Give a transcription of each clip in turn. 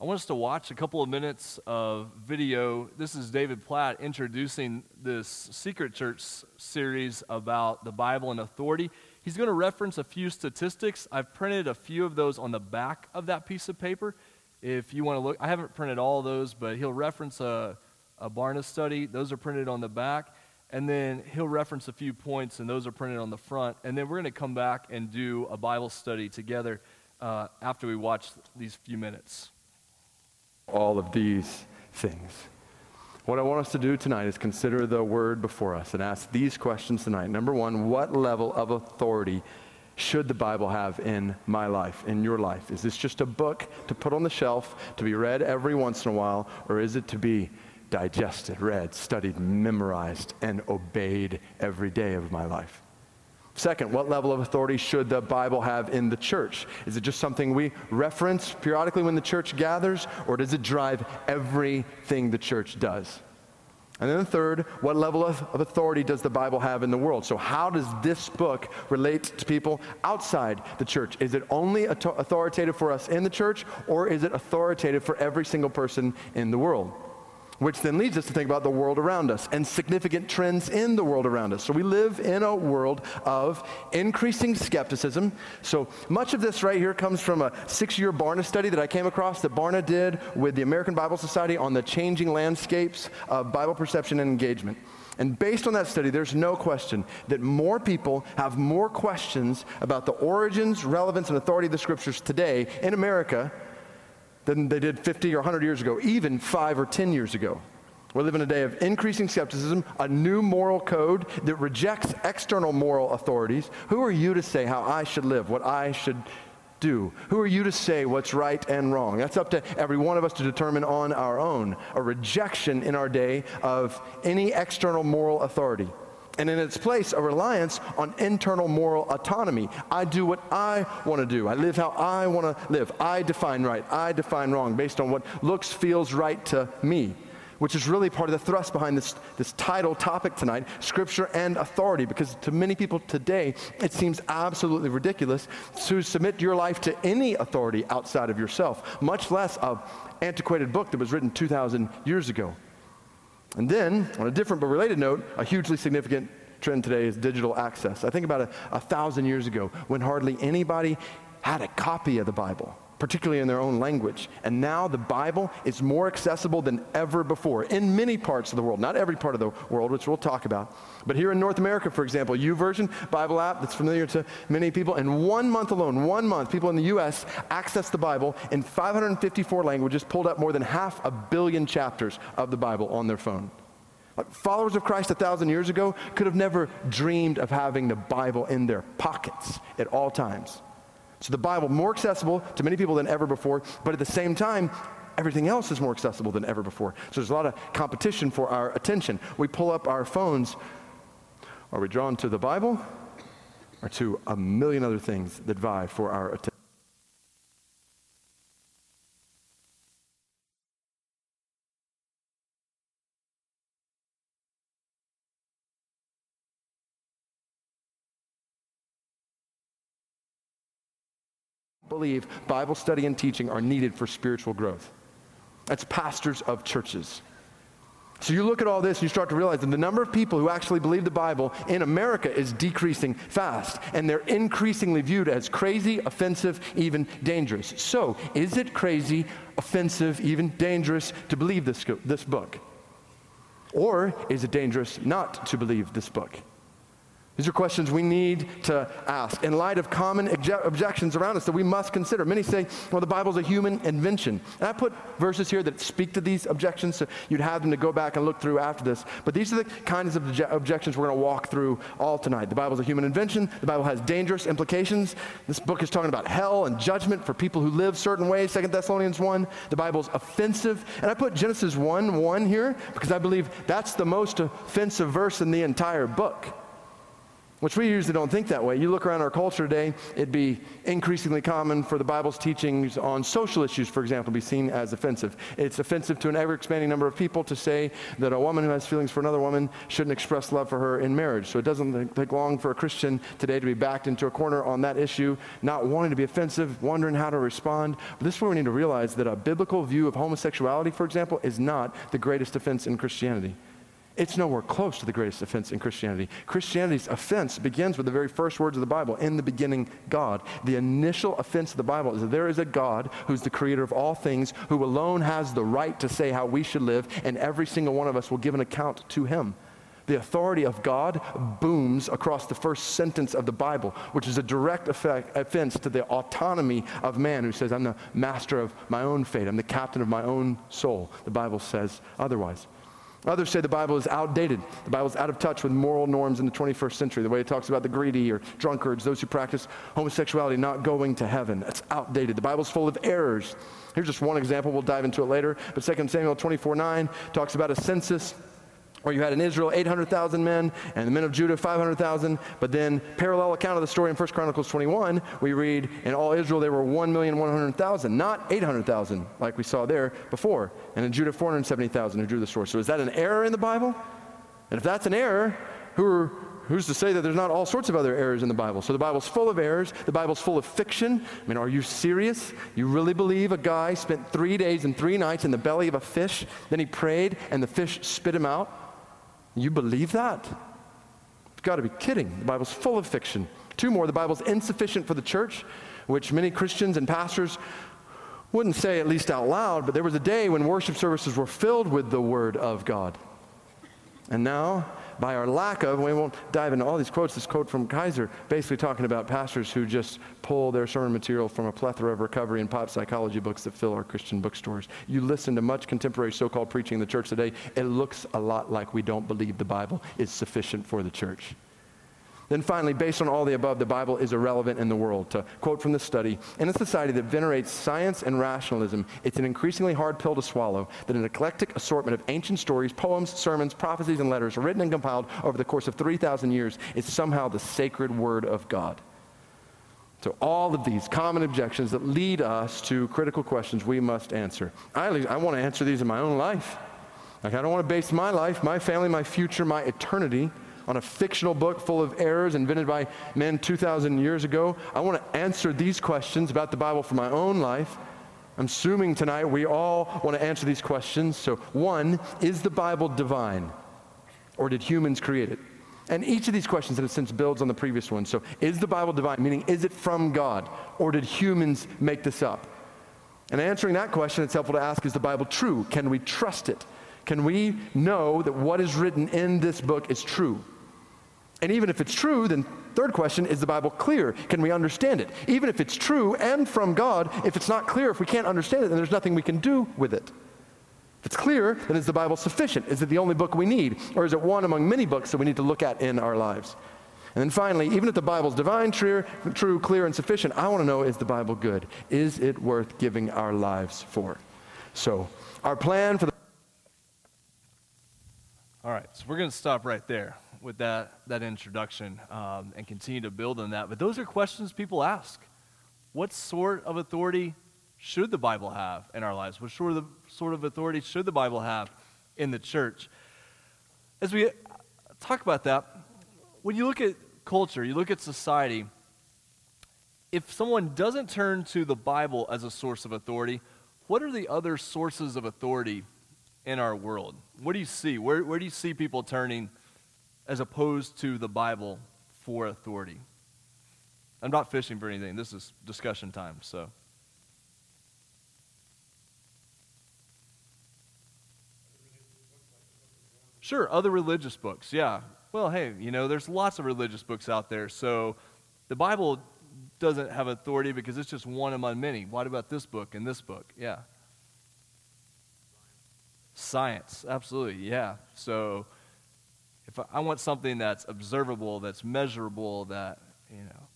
I want us to watch a couple of minutes of video. This is David Platt introducing this Secret Church series about the Bible and authority. He's going to reference a few statistics. I've printed a few of those on the back of that piece of paper. If you want to look, I haven't printed all those, but he'll reference a, a Barna study. Those are printed on the back. And then he'll reference a few points, and those are printed on the front. And then we're going to come back and do a Bible study together uh, after we watch these few minutes. All of these things. What I want us to do tonight is consider the word before us and ask these questions tonight. Number one, what level of authority should the Bible have in my life, in your life? Is this just a book to put on the shelf, to be read every once in a while, or is it to be digested, read, studied, memorized, and obeyed every day of my life? Second, what level of authority should the Bible have in the church? Is it just something we reference periodically when the church gathers, or does it drive everything the church does? And then the third, what level of, of, authority does the Bible have in the world? So, how does this book relate to people outside the church? Is it only authoritative for us in the church, or is it authoritative for every single person in the world? Which then leads us to think about the world around us and significant trends in the world around us. So we live in a world of increasing skepticism. So much of this right here comes from a six year Barna study that I came across that Barna did with the American Bible Society on the changing landscapes of Bible perception and engagement. And based on that study, there's no question that more people have more questions about the origins, relevance, and authority of the scriptures today in America than they did 50 or 100 years ago, even five or 10 years ago. We live in a day of increasing skepticism, a new moral code that rejects external moral authorities. Who are you to say how I should live, what I should do? Who are you to say what's right and wrong? That's up to every one of us to determine on our own. A rejection in our day of any external moral authority and in its place, a reliance on internal moral autonomy. I do what I want to do. I live how I want to live. I define right. I define wrong based on what looks, feels right to me, which is really part of the thrust behind this, this title topic tonight Scripture and Authority. Because to many people today, it seems absolutely ridiculous to submit your life to any authority outside of yourself, much less an antiquated book that was written 2,000 years ago. And then, on a different but related note, a hugely significant trend today is digital access. I think about a, a thousand years ago when hardly anybody had a copy of the Bible particularly in their own language. And now the Bible is more accessible than ever before in many parts of the world. Not every part of the world, which we'll talk about. But here in North America, for example, YouVersion Bible app that's familiar to many people. In one month alone, one month, people in the U.S. accessed the Bible in 554 languages, pulled up more than half a billion chapters of the Bible on their phone. Followers of Christ a thousand years ago could have never dreamed of having the Bible in their pockets at all times. So the Bible more accessible to many people than ever before, but at the same time, everything else is more accessible than ever before. So there's a lot of competition for our attention. We pull up our phones. Are we drawn to the Bible or to a million other things that vie for our attention? Believe Bible study and teaching are needed for spiritual growth. That's pastors of churches. So you look at all this and you start to realize that the number of people who actually believe the Bible in America is decreasing fast, and they're increasingly viewed as crazy, offensive, even dangerous. So, is it crazy, offensive, even dangerous to believe this, this book? Or is it dangerous not to believe this book? These are questions we need to ask in light of common obje- objections around us that we must consider. Many say, well, the Bible's a human invention. And I put verses here that speak to these objections so you'd have them to go back and look through after this. But these are the kinds of obje- objections we're going to walk through all tonight. The Bible's a human invention. The Bible has dangerous implications. This book is talking about hell and judgment for people who live certain ways, Second Thessalonians 1. The Bible's offensive. And I put Genesis 1 1 here because I believe that's the most offensive verse in the entire book. Which we usually don't think that way. You look around our culture today, it'd be increasingly common for the Bible's teachings on social issues, for example, to be seen as offensive. It's offensive to an ever expanding number of people to say that a woman who has feelings for another woman shouldn't express love for her in marriage. So it doesn't take long for a Christian today to be backed into a corner on that issue, not wanting to be offensive, wondering how to respond. But this is where we need to realize that a biblical view of homosexuality, for example, is not the greatest offense in Christianity. It's nowhere close to the greatest offense in Christianity. Christianity's offense begins with the very first words of the Bible in the beginning, God. The initial offense of the Bible is that there is a God who's the creator of all things, who alone has the right to say how we should live, and every single one of us will give an account to him. The authority of God booms across the first sentence of the Bible, which is a direct effect, offense to the autonomy of man who says, I'm the master of my own fate, I'm the captain of my own soul. The Bible says otherwise. Others say the Bible is outdated. The Bible is out of touch with moral norms in the 21st century, the way it talks about the greedy or drunkards, those who practice homosexuality not going to heaven. That's outdated. The Bible's full of errors. Here's just one example. We'll dive into it later. But 2 Samuel 24 9 talks about a census where you had in Israel 800,000 men and the men of Judah 500,000. But then, parallel account of the story in 1 Chronicles 21, we read in all Israel there were 1,100,000, not 800,000 like we saw there before. And in Judah, 470,000 who drew the sword. So is that an error in the Bible? And if that's an error, who are, who's to say that there's not all sorts of other errors in the Bible? So the Bible's full of errors. The Bible's full of fiction. I mean, are you serious? You really believe a guy spent three days and three nights in the belly of a fish, then he prayed and the fish spit him out? You believe that? You've got to be kidding. The Bible's full of fiction. Two more the Bible's insufficient for the church, which many Christians and pastors wouldn't say at least out loud, but there was a day when worship services were filled with the Word of God. And now by our lack of, we won't dive into all these quotes, this quote from Kaiser, basically talking about pastors who just pull their sermon material from a plethora of recovery and pop psychology books that fill our Christian bookstores. You listen to much contemporary so called preaching in the church today, it looks a lot like we don't believe the Bible is sufficient for the church. Then finally, based on all the above, the Bible is irrelevant in the world. To quote from the study, in a society that venerates science and rationalism, it's an increasingly hard pill to swallow that an eclectic assortment of ancient stories, poems, sermons, prophecies, and letters written and compiled over the course of 3,000 years is somehow the sacred word of God. So, all of these common objections that lead us to critical questions we must answer. I, I want to answer these in my own life. Like, I don't want to base my life, my family, my future, my eternity on a fictional book full of errors invented by men 2,000 years ago. I want to answer these questions about the Bible for my own life. I'm assuming tonight we all want to answer these questions. So, one, is the Bible divine? Or did humans create it? And each of these questions, in a sense, builds on the previous one. So, is the Bible divine? Meaning, is it from God? Or did humans make this up? And answering that question, it's helpful to ask is the Bible true? Can we trust it? Can we know that what is written in this book is true? And even if it's true, then third question, is the Bible clear? Can we understand it? Even if it's true and from God, if it's not clear, if we can't understand it, then there's nothing we can do with it. If it's clear, then is the Bible sufficient? Is it the only book we need? Or is it one among many books that we need to look at in our lives? And then finally, even if the Bible's divine, true, true, clear, and sufficient, I want to know is the Bible good? Is it worth giving our lives for? So, our plan for the. All right, so we're going to stop right there with that, that introduction um, and continue to build on that. But those are questions people ask. What sort of authority should the Bible have in our lives? What sort of, sort of authority should the Bible have in the church? As we talk about that, when you look at culture, you look at society, if someone doesn't turn to the Bible as a source of authority, what are the other sources of authority in our world? What do you see? Where, where do you see people turning as opposed to the Bible for authority. I'm not fishing for anything. This is discussion time, so. Sure, other religious books, yeah. Well, hey, you know, there's lots of religious books out there, so the Bible doesn't have authority because it's just one among many. What about this book and this book? Yeah. Science, absolutely, yeah. So if I, want something that's observable, that's measurable, that, you know,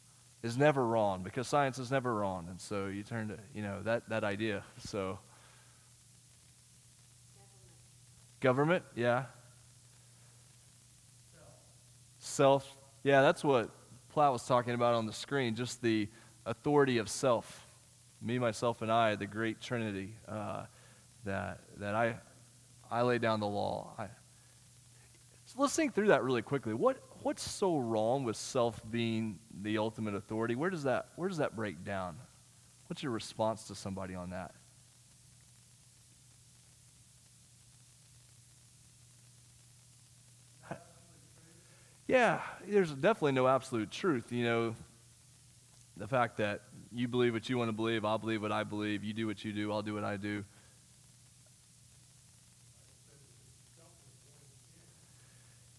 is never wrong because science is never wrong. And so you turn to, you know, that, that idea. So, government, government yeah. Self, Yeah, that's what Platt was talking about on the screen, just the authority of self. Me, myself, and I, the great Trinity, uh, that, that I, I lay down the law. I, let's think through that really quickly. What, what's so wrong with self being the ultimate authority? Where does, that, where does that break down? What's your response to somebody on that? Yeah, there's definitely no absolute truth. You know, the fact that you believe what you want to believe, I'll believe what I believe, you do what you do, I'll do what I do.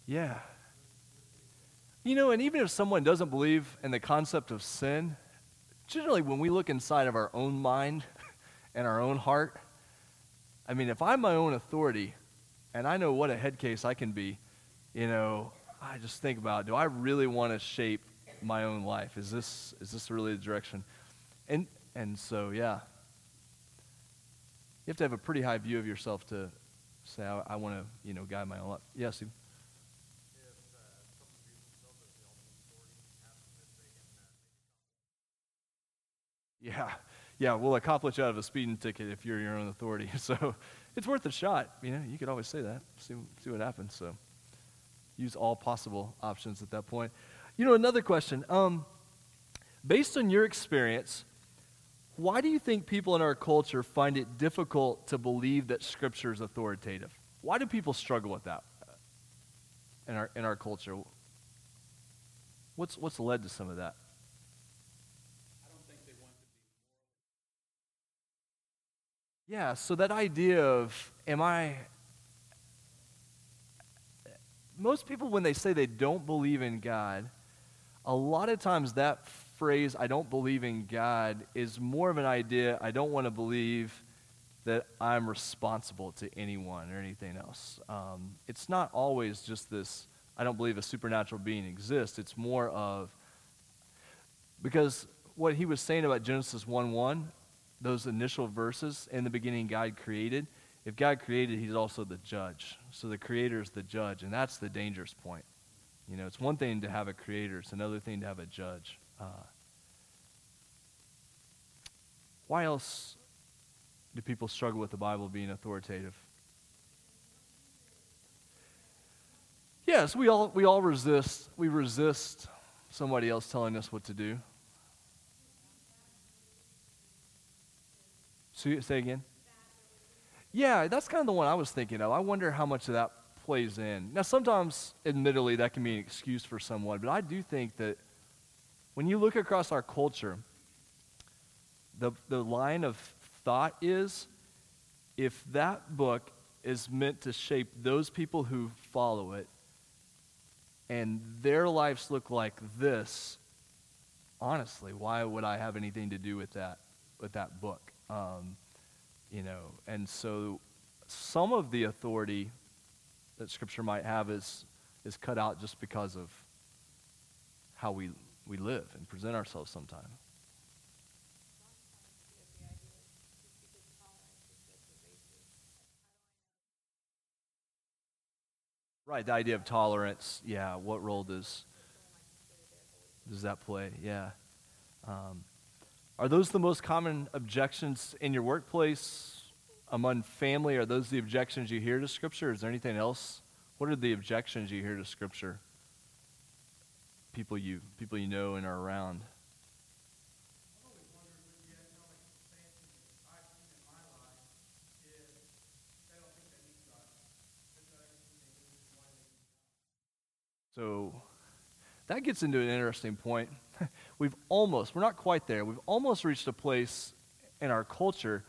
Yeah. You know, and even if someone doesn't believe in the concept of sin, generally when we look inside of our own mind and our own heart, I mean, if I'm my own authority and I know what a head case I can be, you know, I just think about do I really want to shape my own life? Is this, is this really the direction? And, and so, yeah. You have to have a pretty high view of yourself to say, I, I want to, you know, guide my own life. Yes, Yeah, yeah, we'll accomplish out of a speeding ticket if you're your own authority. So it's worth a shot. You know, you could always say that, see, see what happens. So use all possible options at that point. You know, another question. Um, based on your experience, why do you think people in our culture find it difficult to believe that Scripture is authoritative? Why do people struggle with that in our, in our culture? What's, what's led to some of that? Yeah, so that idea of, am I. Most people, when they say they don't believe in God, a lot of times that phrase, I don't believe in God, is more of an idea, I don't want to believe that I'm responsible to anyone or anything else. Um, it's not always just this, I don't believe a supernatural being exists. It's more of, because what he was saying about Genesis 1 1, those initial verses, in the beginning, God created. If God created, He's also the judge. So the creator is the judge, and that's the dangerous point. You know, it's one thing to have a creator, it's another thing to have a judge. Uh, why else do people struggle with the Bible being authoritative? Yes, we all, we all resist. We resist somebody else telling us what to do. Say again. Yeah, that's kind of the one I was thinking of. I wonder how much of that plays in. Now, sometimes, admittedly, that can be an excuse for someone, but I do think that when you look across our culture, the, the line of thought is if that book is meant to shape those people who follow it and their lives look like this, honestly, why would I have anything to do with that, with that book? Um, you know, and so some of the authority that Scripture might have is, is cut out just because of how we, we live and present ourselves sometimes. Right, the idea of tolerance. Yeah, what role does does that play? Yeah. Um, are those the most common objections in your workplace, among family? Are those the objections you hear to Scripture? Is there anything else? What are the objections you hear to Scripture? People you, people you know and are around. So that gets into an interesting point we've almost, we're not quite there, we've almost reached a place in our culture.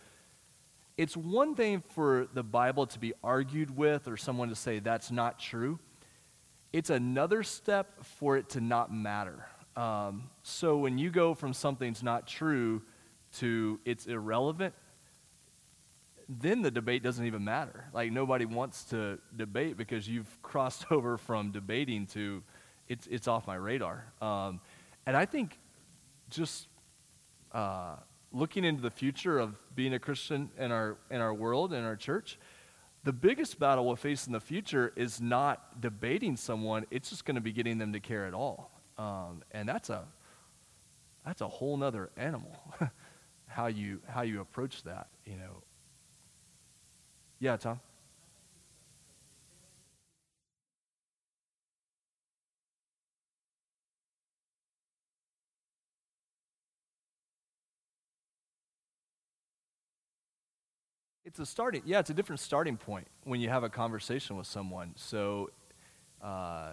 It's one thing for the Bible to be argued with or someone to say that's not true. It's another step for it to not matter. Um, so when you go from something's not true to it's irrelevant, then the debate doesn't even matter. Like nobody wants to debate because you've crossed over from debating to it's, it's off my radar. Um, and I think just uh, looking into the future of being a Christian in our, in our world, in our church, the biggest battle we'll face in the future is not debating someone, it's just going to be getting them to care at all. Um, and that's a, that's a whole nother animal, how, you, how you approach that, you know. Yeah, Tom? It's a starting, yeah, it's a different starting point when you have a conversation with someone. So uh,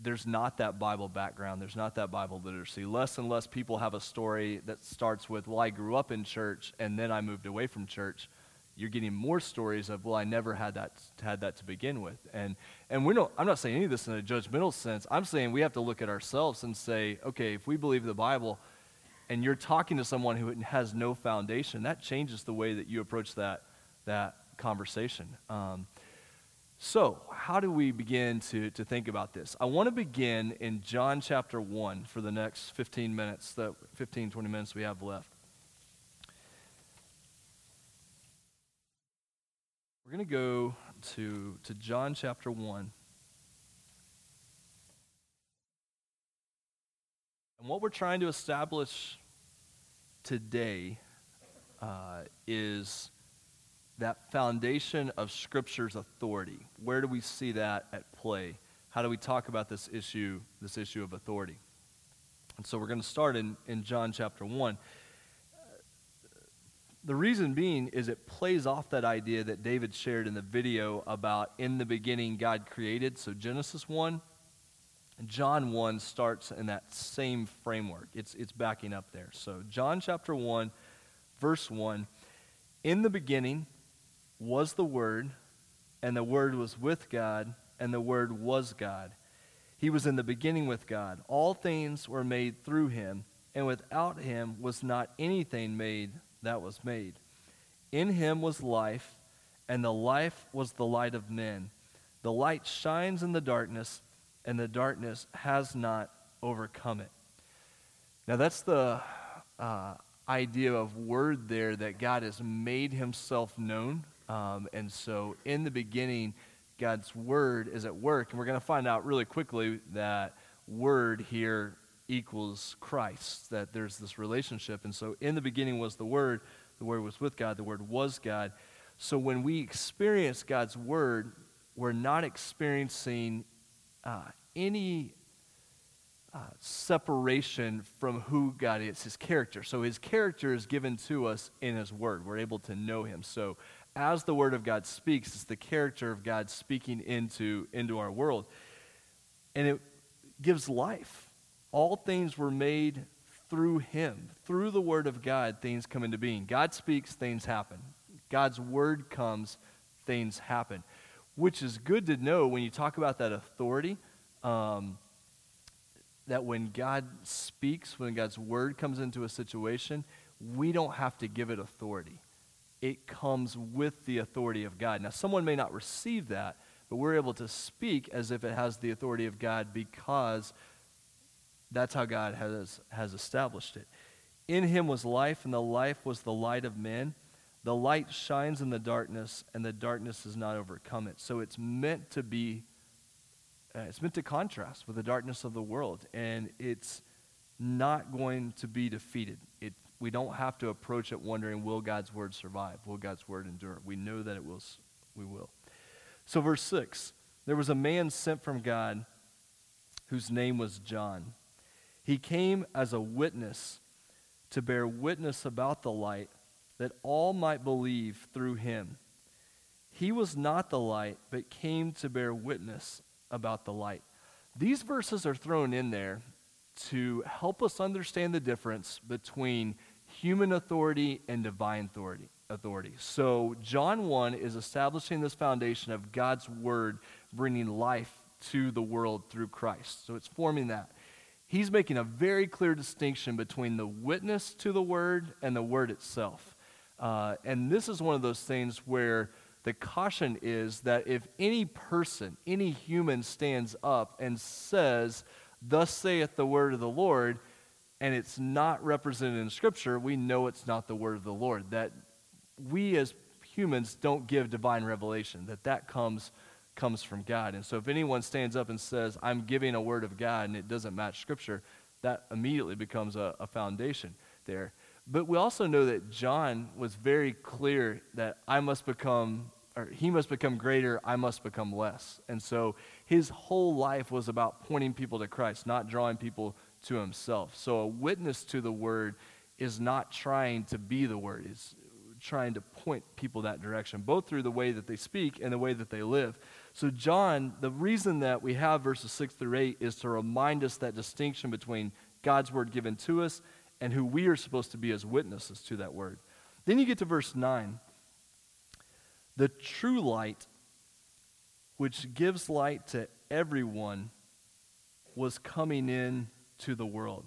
there's not that Bible background, there's not that Bible literacy. Less and less people have a story that starts with, well, I grew up in church and then I moved away from church. You're getting more stories of, well, I never had that, had that to begin with. And, and we're not, I'm not saying any of this in a judgmental sense. I'm saying we have to look at ourselves and say, okay, if we believe the Bible, and you're talking to someone who has no foundation, that changes the way that you approach that, that conversation. Um, so, how do we begin to, to think about this? I want to begin in John chapter 1 for the next 15 minutes, the 15, 20 minutes we have left. We're going to go to, to John chapter 1. And what we're trying to establish today uh, is that foundation of Scripture's authority. Where do we see that at play? How do we talk about this issue, this issue of authority? And so we're going to start in, in John chapter 1. The reason being is it plays off that idea that David shared in the video about in the beginning God created. So Genesis 1 John 1 starts in that same framework. It's, it's backing up there. So, John chapter 1, verse 1 In the beginning was the Word, and the Word was with God, and the Word was God. He was in the beginning with God. All things were made through him, and without him was not anything made that was made. In him was life, and the life was the light of men. The light shines in the darkness and the darkness has not overcome it. Now, that's the uh, idea of word there that God has made himself known. Um, and so, in the beginning, God's word is at work. And we're going to find out really quickly that word here equals Christ, that there's this relationship. And so, in the beginning was the word, the word was with God, the word was God. So, when we experience God's word, we're not experiencing uh, any uh, separation from who God is, his character. So his character is given to us in his word. We're able to know him. So as the word of God speaks, it's the character of God speaking into, into our world. And it gives life. All things were made through him. Through the word of God, things come into being. God speaks, things happen. God's word comes, things happen which is good to know when you talk about that authority. Um, that when God speaks, when God's word comes into a situation, we don't have to give it authority. It comes with the authority of God. Now, someone may not receive that, but we're able to speak as if it has the authority of God because that's how God has, has established it. In him was life, and the life was the light of men. The light shines in the darkness, and the darkness does not overcome it. So it's meant to be, uh, it's meant to contrast with the darkness of the world, and it's not going to be defeated. It, we don't have to approach it wondering, will God's word survive? Will God's word endure? We know that it will. We will. So, verse 6 there was a man sent from God whose name was John. He came as a witness to bear witness about the light that all might believe through him. He was not the light, but came to bear witness about the light. These verses are thrown in there to help us understand the difference between human authority and divine authority. authority. So, John 1 is establishing this foundation of God's word bringing life to the world through Christ. So, it's forming that. He's making a very clear distinction between the witness to the word and the word itself. Uh, and this is one of those things where the caution is that if any person, any human stands up and says, Thus saith the word of the Lord, and it's not represented in Scripture, we know it's not the word of the Lord. That we as humans don't give divine revelation, that that comes, comes from God. And so if anyone stands up and says, I'm giving a word of God and it doesn't match Scripture, that immediately becomes a, a foundation there. But we also know that John was very clear that I must become, or he must become greater, I must become less. And so his whole life was about pointing people to Christ, not drawing people to himself. So a witness to the word is not trying to be the word, is trying to point people that direction, both through the way that they speak and the way that they live. So, John, the reason that we have verses 6 through 8 is to remind us that distinction between God's word given to us and who we are supposed to be as witnesses to that word. Then you get to verse 9. The true light, which gives light to everyone, was coming in to the world.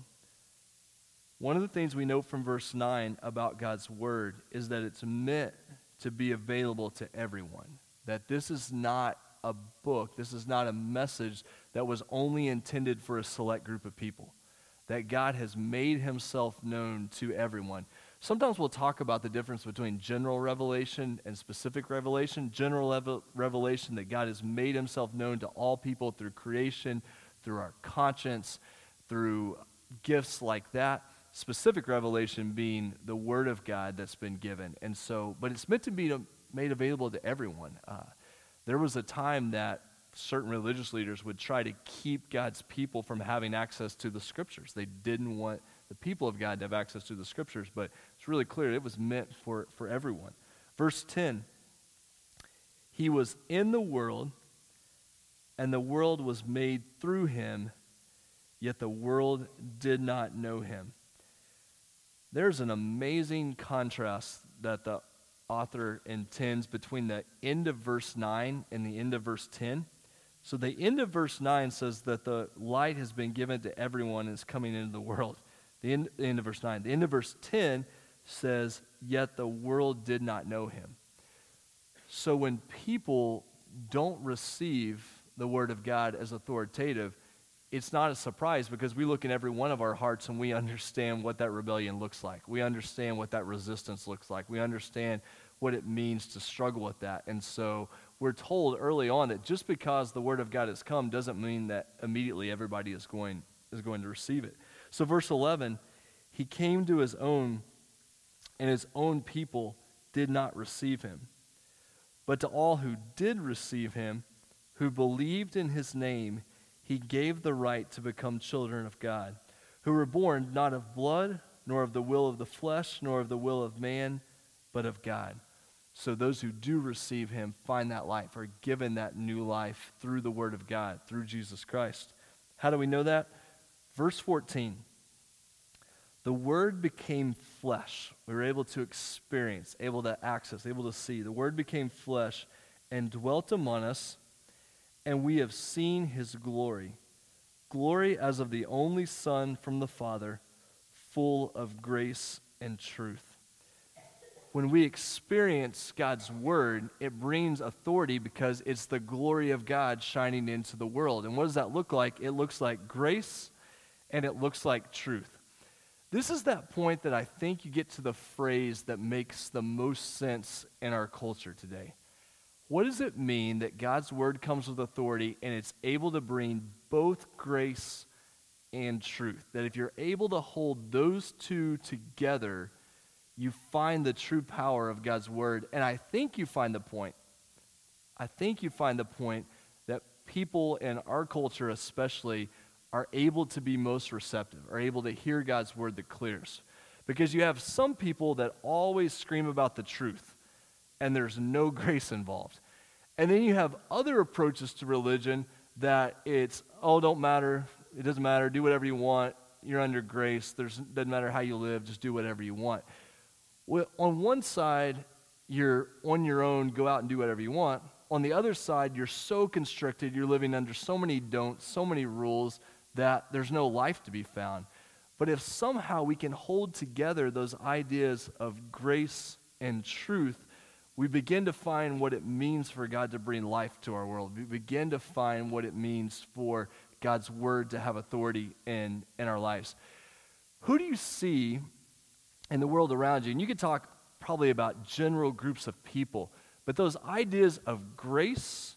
One of the things we know from verse 9 about God's word is that it's meant to be available to everyone. That this is not a book, this is not a message that was only intended for a select group of people. That God has made himself known to everyone. Sometimes we'll talk about the difference between general revelation and specific revelation. General revelation that God has made himself known to all people through creation, through our conscience, through gifts like that. Specific revelation being the Word of God that's been given. And so, but it's meant to be made available to everyone. Uh, there was a time that certain religious leaders would try to keep God's people from having access to the Scriptures. They didn't want the people of God to have access to the Scriptures, but it's really clear it was meant for, for everyone. Verse 10 He was in the world, and the world was made through him, yet the world did not know him. There's an amazing contrast that the author intends between the end of verse 9 and the end of verse 10. So, the end of verse 9 says that the light has been given to everyone and is coming into the world. The end, the end of verse 9. The end of verse 10 says, Yet the world did not know him. So, when people don't receive the word of God as authoritative, it's not a surprise because we look in every one of our hearts and we understand what that rebellion looks like. We understand what that resistance looks like. We understand what it means to struggle with that. And so we're told early on that just because the word of God has come doesn't mean that immediately everybody is going, is going to receive it. So, verse 11, he came to his own, and his own people did not receive him. But to all who did receive him, who believed in his name, he gave the right to become children of God, who were born not of blood, nor of the will of the flesh, nor of the will of man, but of God. So those who do receive him find that life, are given that new life through the word of God, through Jesus Christ. How do we know that? Verse 14. The word became flesh. We were able to experience, able to access, able to see. The word became flesh and dwelt among us and we have seen his glory glory as of the only Son from the Father, full of grace and truth. When we experience God's word, it brings authority because it's the glory of God shining into the world. And what does that look like? It looks like grace and it looks like truth. This is that point that I think you get to the phrase that makes the most sense in our culture today. What does it mean that God's word comes with authority and it's able to bring both grace and truth? That if you're able to hold those two together, you find the true power of God's word. And I think you find the point. I think you find the point that people in our culture, especially, are able to be most receptive, are able to hear God's word that clears. Because you have some people that always scream about the truth and there's no grace involved. And then you have other approaches to religion that it's, oh, don't matter, it doesn't matter, do whatever you want, you're under grace, there's doesn't matter how you live, just do whatever you want. Well, on one side, you're on your own, go out and do whatever you want. On the other side, you're so constricted, you're living under so many don'ts, so many rules that there's no life to be found. But if somehow we can hold together those ideas of grace and truth, we begin to find what it means for God to bring life to our world. We begin to find what it means for God's word to have authority in, in our lives. Who do you see in the world around you? And you could talk probably about general groups of people. But those ideas of grace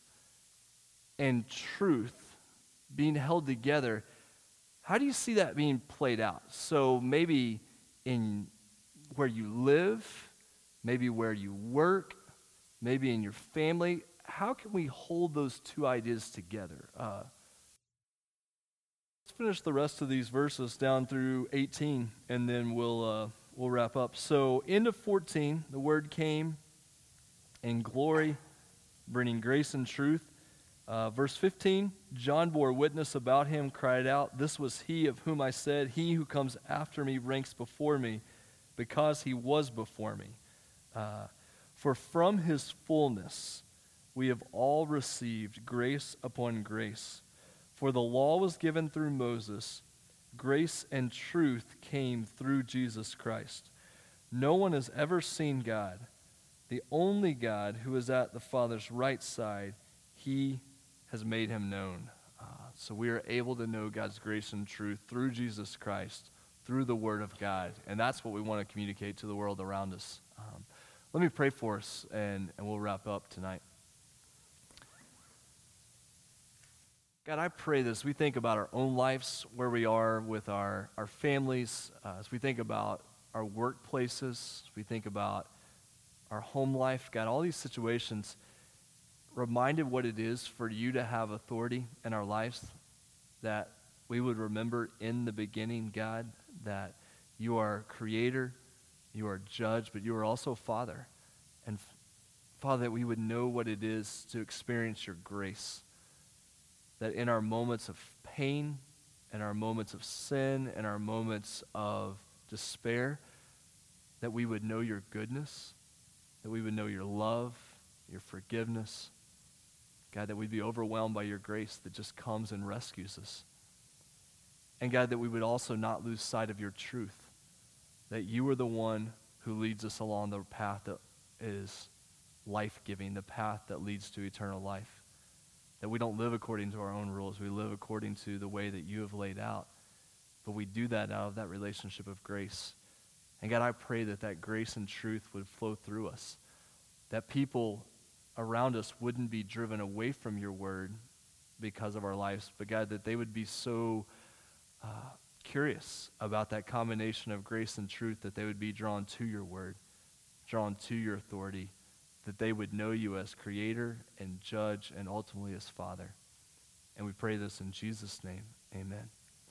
and truth being held together, how do you see that being played out? So maybe in where you live, maybe where you work, maybe in your family. How can we hold those two ideas together? Uh, let's finish the rest of these verses down through 18, and then we'll, uh, we'll wrap up. So, end of 14, the word came in glory, bringing grace and truth. Uh, verse 15, John bore witness about him, cried out, This was he of whom I said, He who comes after me ranks before me, because he was before me. Uh, for from his fullness we have all received grace upon grace. For the law was given through Moses, grace and truth came through Jesus Christ. No one has ever seen God. The only God who is at the Father's right side, he has made him known. Uh, so we are able to know God's grace and truth through Jesus Christ, through the Word of God. And that's what we want to communicate to the world around us. Um, let me pray for us, and, and we'll wrap up tonight. God, I pray this. We think about our own lives, where we are with our, our families, uh, as we think about our workplaces, we think about our home life, God, all these situations, reminded what it is for you to have authority in our lives, that we would remember in the beginning, God, that you are creator, you are judge, but you are also father. And Father, that we would know what it is to experience your grace. That in our moments of pain, in our moments of sin, in our moments of despair, that we would know your goodness, that we would know your love, your forgiveness. God, that we'd be overwhelmed by your grace that just comes and rescues us. And God, that we would also not lose sight of your truth that you are the one who leads us along the path that is life giving, the path that leads to eternal life. That we don't live according to our own rules, we live according to the way that you have laid out. But we do that out of that relationship of grace. And God, I pray that that grace and truth would flow through us, that people around us wouldn't be driven away from your word because of our lives, but God, that they would be so. Uh, curious about that combination of grace and truth, that they would be drawn to your word, drawn to your authority, that they would know you as creator and judge and ultimately as father. And we pray this in Jesus' name. Amen.